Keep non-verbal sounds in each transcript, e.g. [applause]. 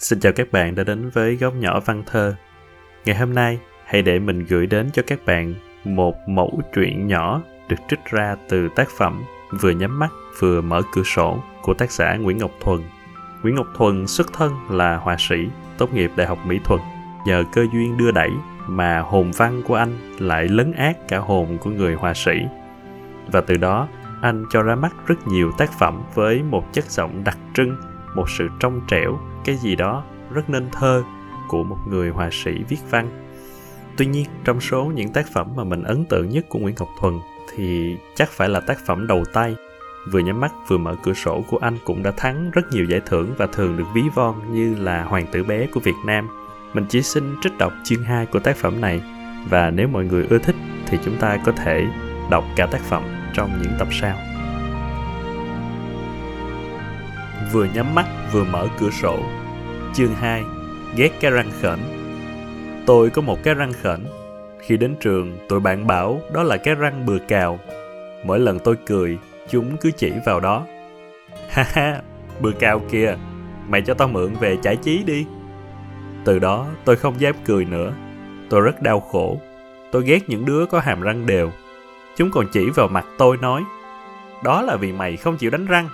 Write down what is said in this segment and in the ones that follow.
Xin chào các bạn đã đến với góc nhỏ văn thơ. Ngày hôm nay, hãy để mình gửi đến cho các bạn một mẫu truyện nhỏ được trích ra từ tác phẩm Vừa nhắm mắt vừa mở cửa sổ của tác giả Nguyễn Ngọc Thuần. Nguyễn Ngọc Thuần xuất thân là họa sĩ, tốt nghiệp Đại học Mỹ Thuật. Nhờ cơ duyên đưa đẩy mà hồn văn của anh lại lấn át cả hồn của người họa sĩ. Và từ đó, anh cho ra mắt rất nhiều tác phẩm với một chất giọng đặc trưng, một sự trong trẻo, cái gì đó rất nên thơ của một người họa sĩ viết văn. Tuy nhiên, trong số những tác phẩm mà mình ấn tượng nhất của Nguyễn Ngọc Thuần thì chắc phải là tác phẩm đầu tay vừa nhắm mắt vừa mở cửa sổ của anh cũng đã thắng rất nhiều giải thưởng và thường được ví von như là hoàng tử bé của Việt Nam. Mình chỉ xin trích đọc chương 2 của tác phẩm này và nếu mọi người ưa thích thì chúng ta có thể đọc cả tác phẩm trong những tập sau. Vừa nhắm mắt vừa mở cửa sổ. Chương 2 Ghét cái răng khểnh Tôi có một cái răng khểnh. Khi đến trường, tụi bạn bảo đó là cái răng bừa cào. Mỗi lần tôi cười, chúng cứ chỉ vào đó. [laughs] Ha ha, bừa cào kìa, mày cho tao mượn về giải trí đi. Từ đó tôi không dám cười nữa. Tôi rất đau khổ. Tôi ghét những đứa có hàm răng đều. Chúng còn chỉ vào mặt tôi nói Đó là vì mày không chịu đánh răng.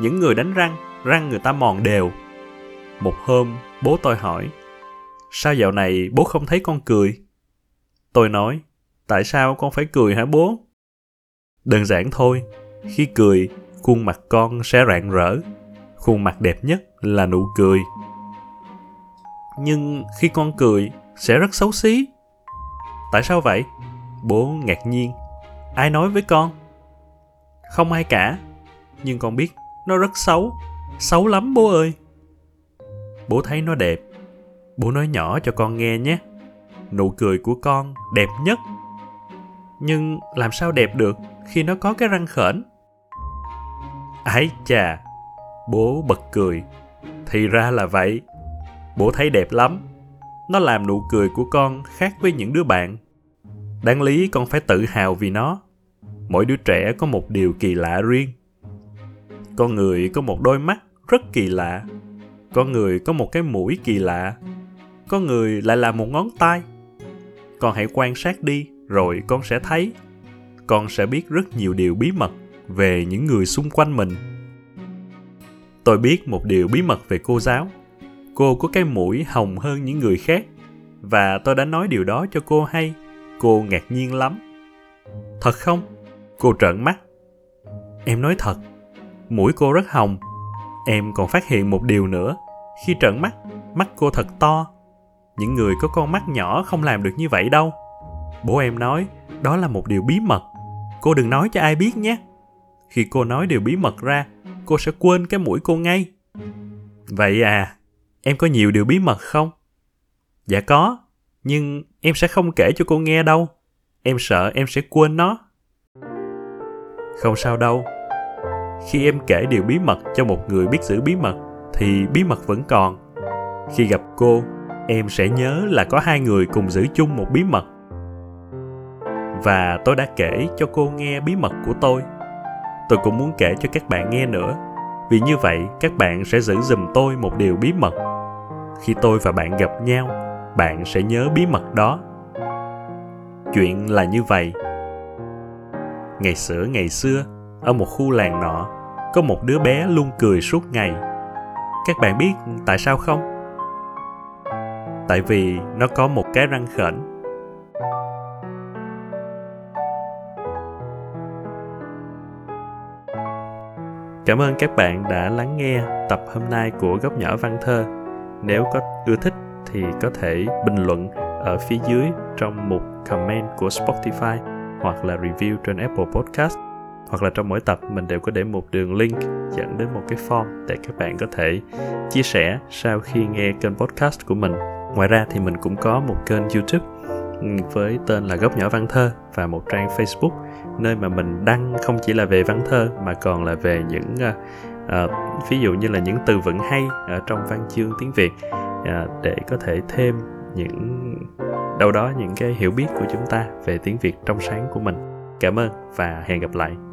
Những người đánh răng, răng người ta mòn đều. Một hôm, bố tôi hỏi Sao dạo này bố không thấy con cười? Tôi nói Tại sao con phải cười hả bố? Đơn giản thôi, khi cười, khuôn mặt con sẽ rạng rỡ. Khuôn mặt đẹp nhất là nụ cười. Nhưng khi con cười, sẽ rất xấu xí. Tại sao vậy? Bố ngạc nhiên. Ai nói với con? Không ai cả. Nhưng con biết nó rất xấu. Xấu lắm bố ơi. Bố thấy nó đẹp. Bố nói nhỏ cho con nghe nhé. Nụ cười của con đẹp nhất. Nhưng làm sao đẹp được khi nó có cái răng khểnh? Ái chà, bố bật cười. Thì ra là vậy. Bố thấy đẹp lắm. Nó làm nụ cười của con khác với những đứa bạn. Đáng lý con phải tự hào vì nó. Mỗi đứa trẻ có một điều kỳ lạ riêng. Con người có một đôi mắt rất kỳ lạ. Con người có một cái mũi kỳ lạ. Con người lại là một ngón tay. Con hãy quan sát đi, rồi con sẽ thấy. Con sẽ biết rất nhiều điều bí mật về những người xung quanh mình tôi biết một điều bí mật về cô giáo cô có cái mũi hồng hơn những người khác, và tôi đã nói điều đó cho cô hay cô ngạc nhiên lắm thật không cô trợn mắt em nói thật mũi cô rất hồng. Em còn phát hiện một điều nữa. Khi trợn mắt mắt cô thật to. Những người có con mắt nhỏ không làm được như vậy đâu. Bố em nói, đó là một điều bí mật. Cô đừng nói cho ai biết nhé. Khi cô nói điều bí mật ra, cô sẽ quên cái mũi cô ngay. Vậy à em có nhiều điều bí mật không? Dạ có, nhưng em sẽ không kể cho cô nghe đâu. Em sợ em sẽ quên nó. Không sao đâu khi em kể điều bí mật cho một người biết giữ bí mật, thì bí mật vẫn còn. Khi gặp cô, em sẽ nhớ là có hai người cùng giữ chung một bí mật. Và tôi đã kể cho cô nghe bí mật của tôi. Tôi cũng muốn kể cho các bạn nghe nữa. Vì như vậy, các bạn sẽ giữ giùm tôi một điều bí mật. Khi tôi và bạn gặp nhau, bạn sẽ nhớ bí mật đó. Chuyện là như vậy. Ngày xưa ngày xưa, ở một khu làng nọ có một đứa bé luôn cười suốt ngày. Các bạn biết tại sao không? Tại vì nó có một cái răng khểnh. Cảm ơn các bạn đã lắng nghe tập hôm nay của Góc Nhỏ Văn Thơ. Nếu có ưa thích thì có thể bình luận ở phía dưới trong mục comment của Spotify hoặc là review trên Apple Podcast hoặc là trong mỗi tập mình đều có để một đường link dẫn đến một cái form để các bạn có thể chia sẻ sau khi nghe kênh podcast của mình. Ngoài ra thì mình cũng có một kênh YouTube ừ, với tên là Góc Nhỏ Văn Thơ và một trang Facebook nơi mà mình đăng không chỉ là về văn thơ mà còn là về những uh, uh, ví dụ như là những từ vựng hay ở trong văn chương tiếng Việt uh, để có thể thêm những đâu đó những cái hiểu biết của chúng ta về tiếng Việt trong sáng của mình. Cảm ơn và hẹn gặp lại.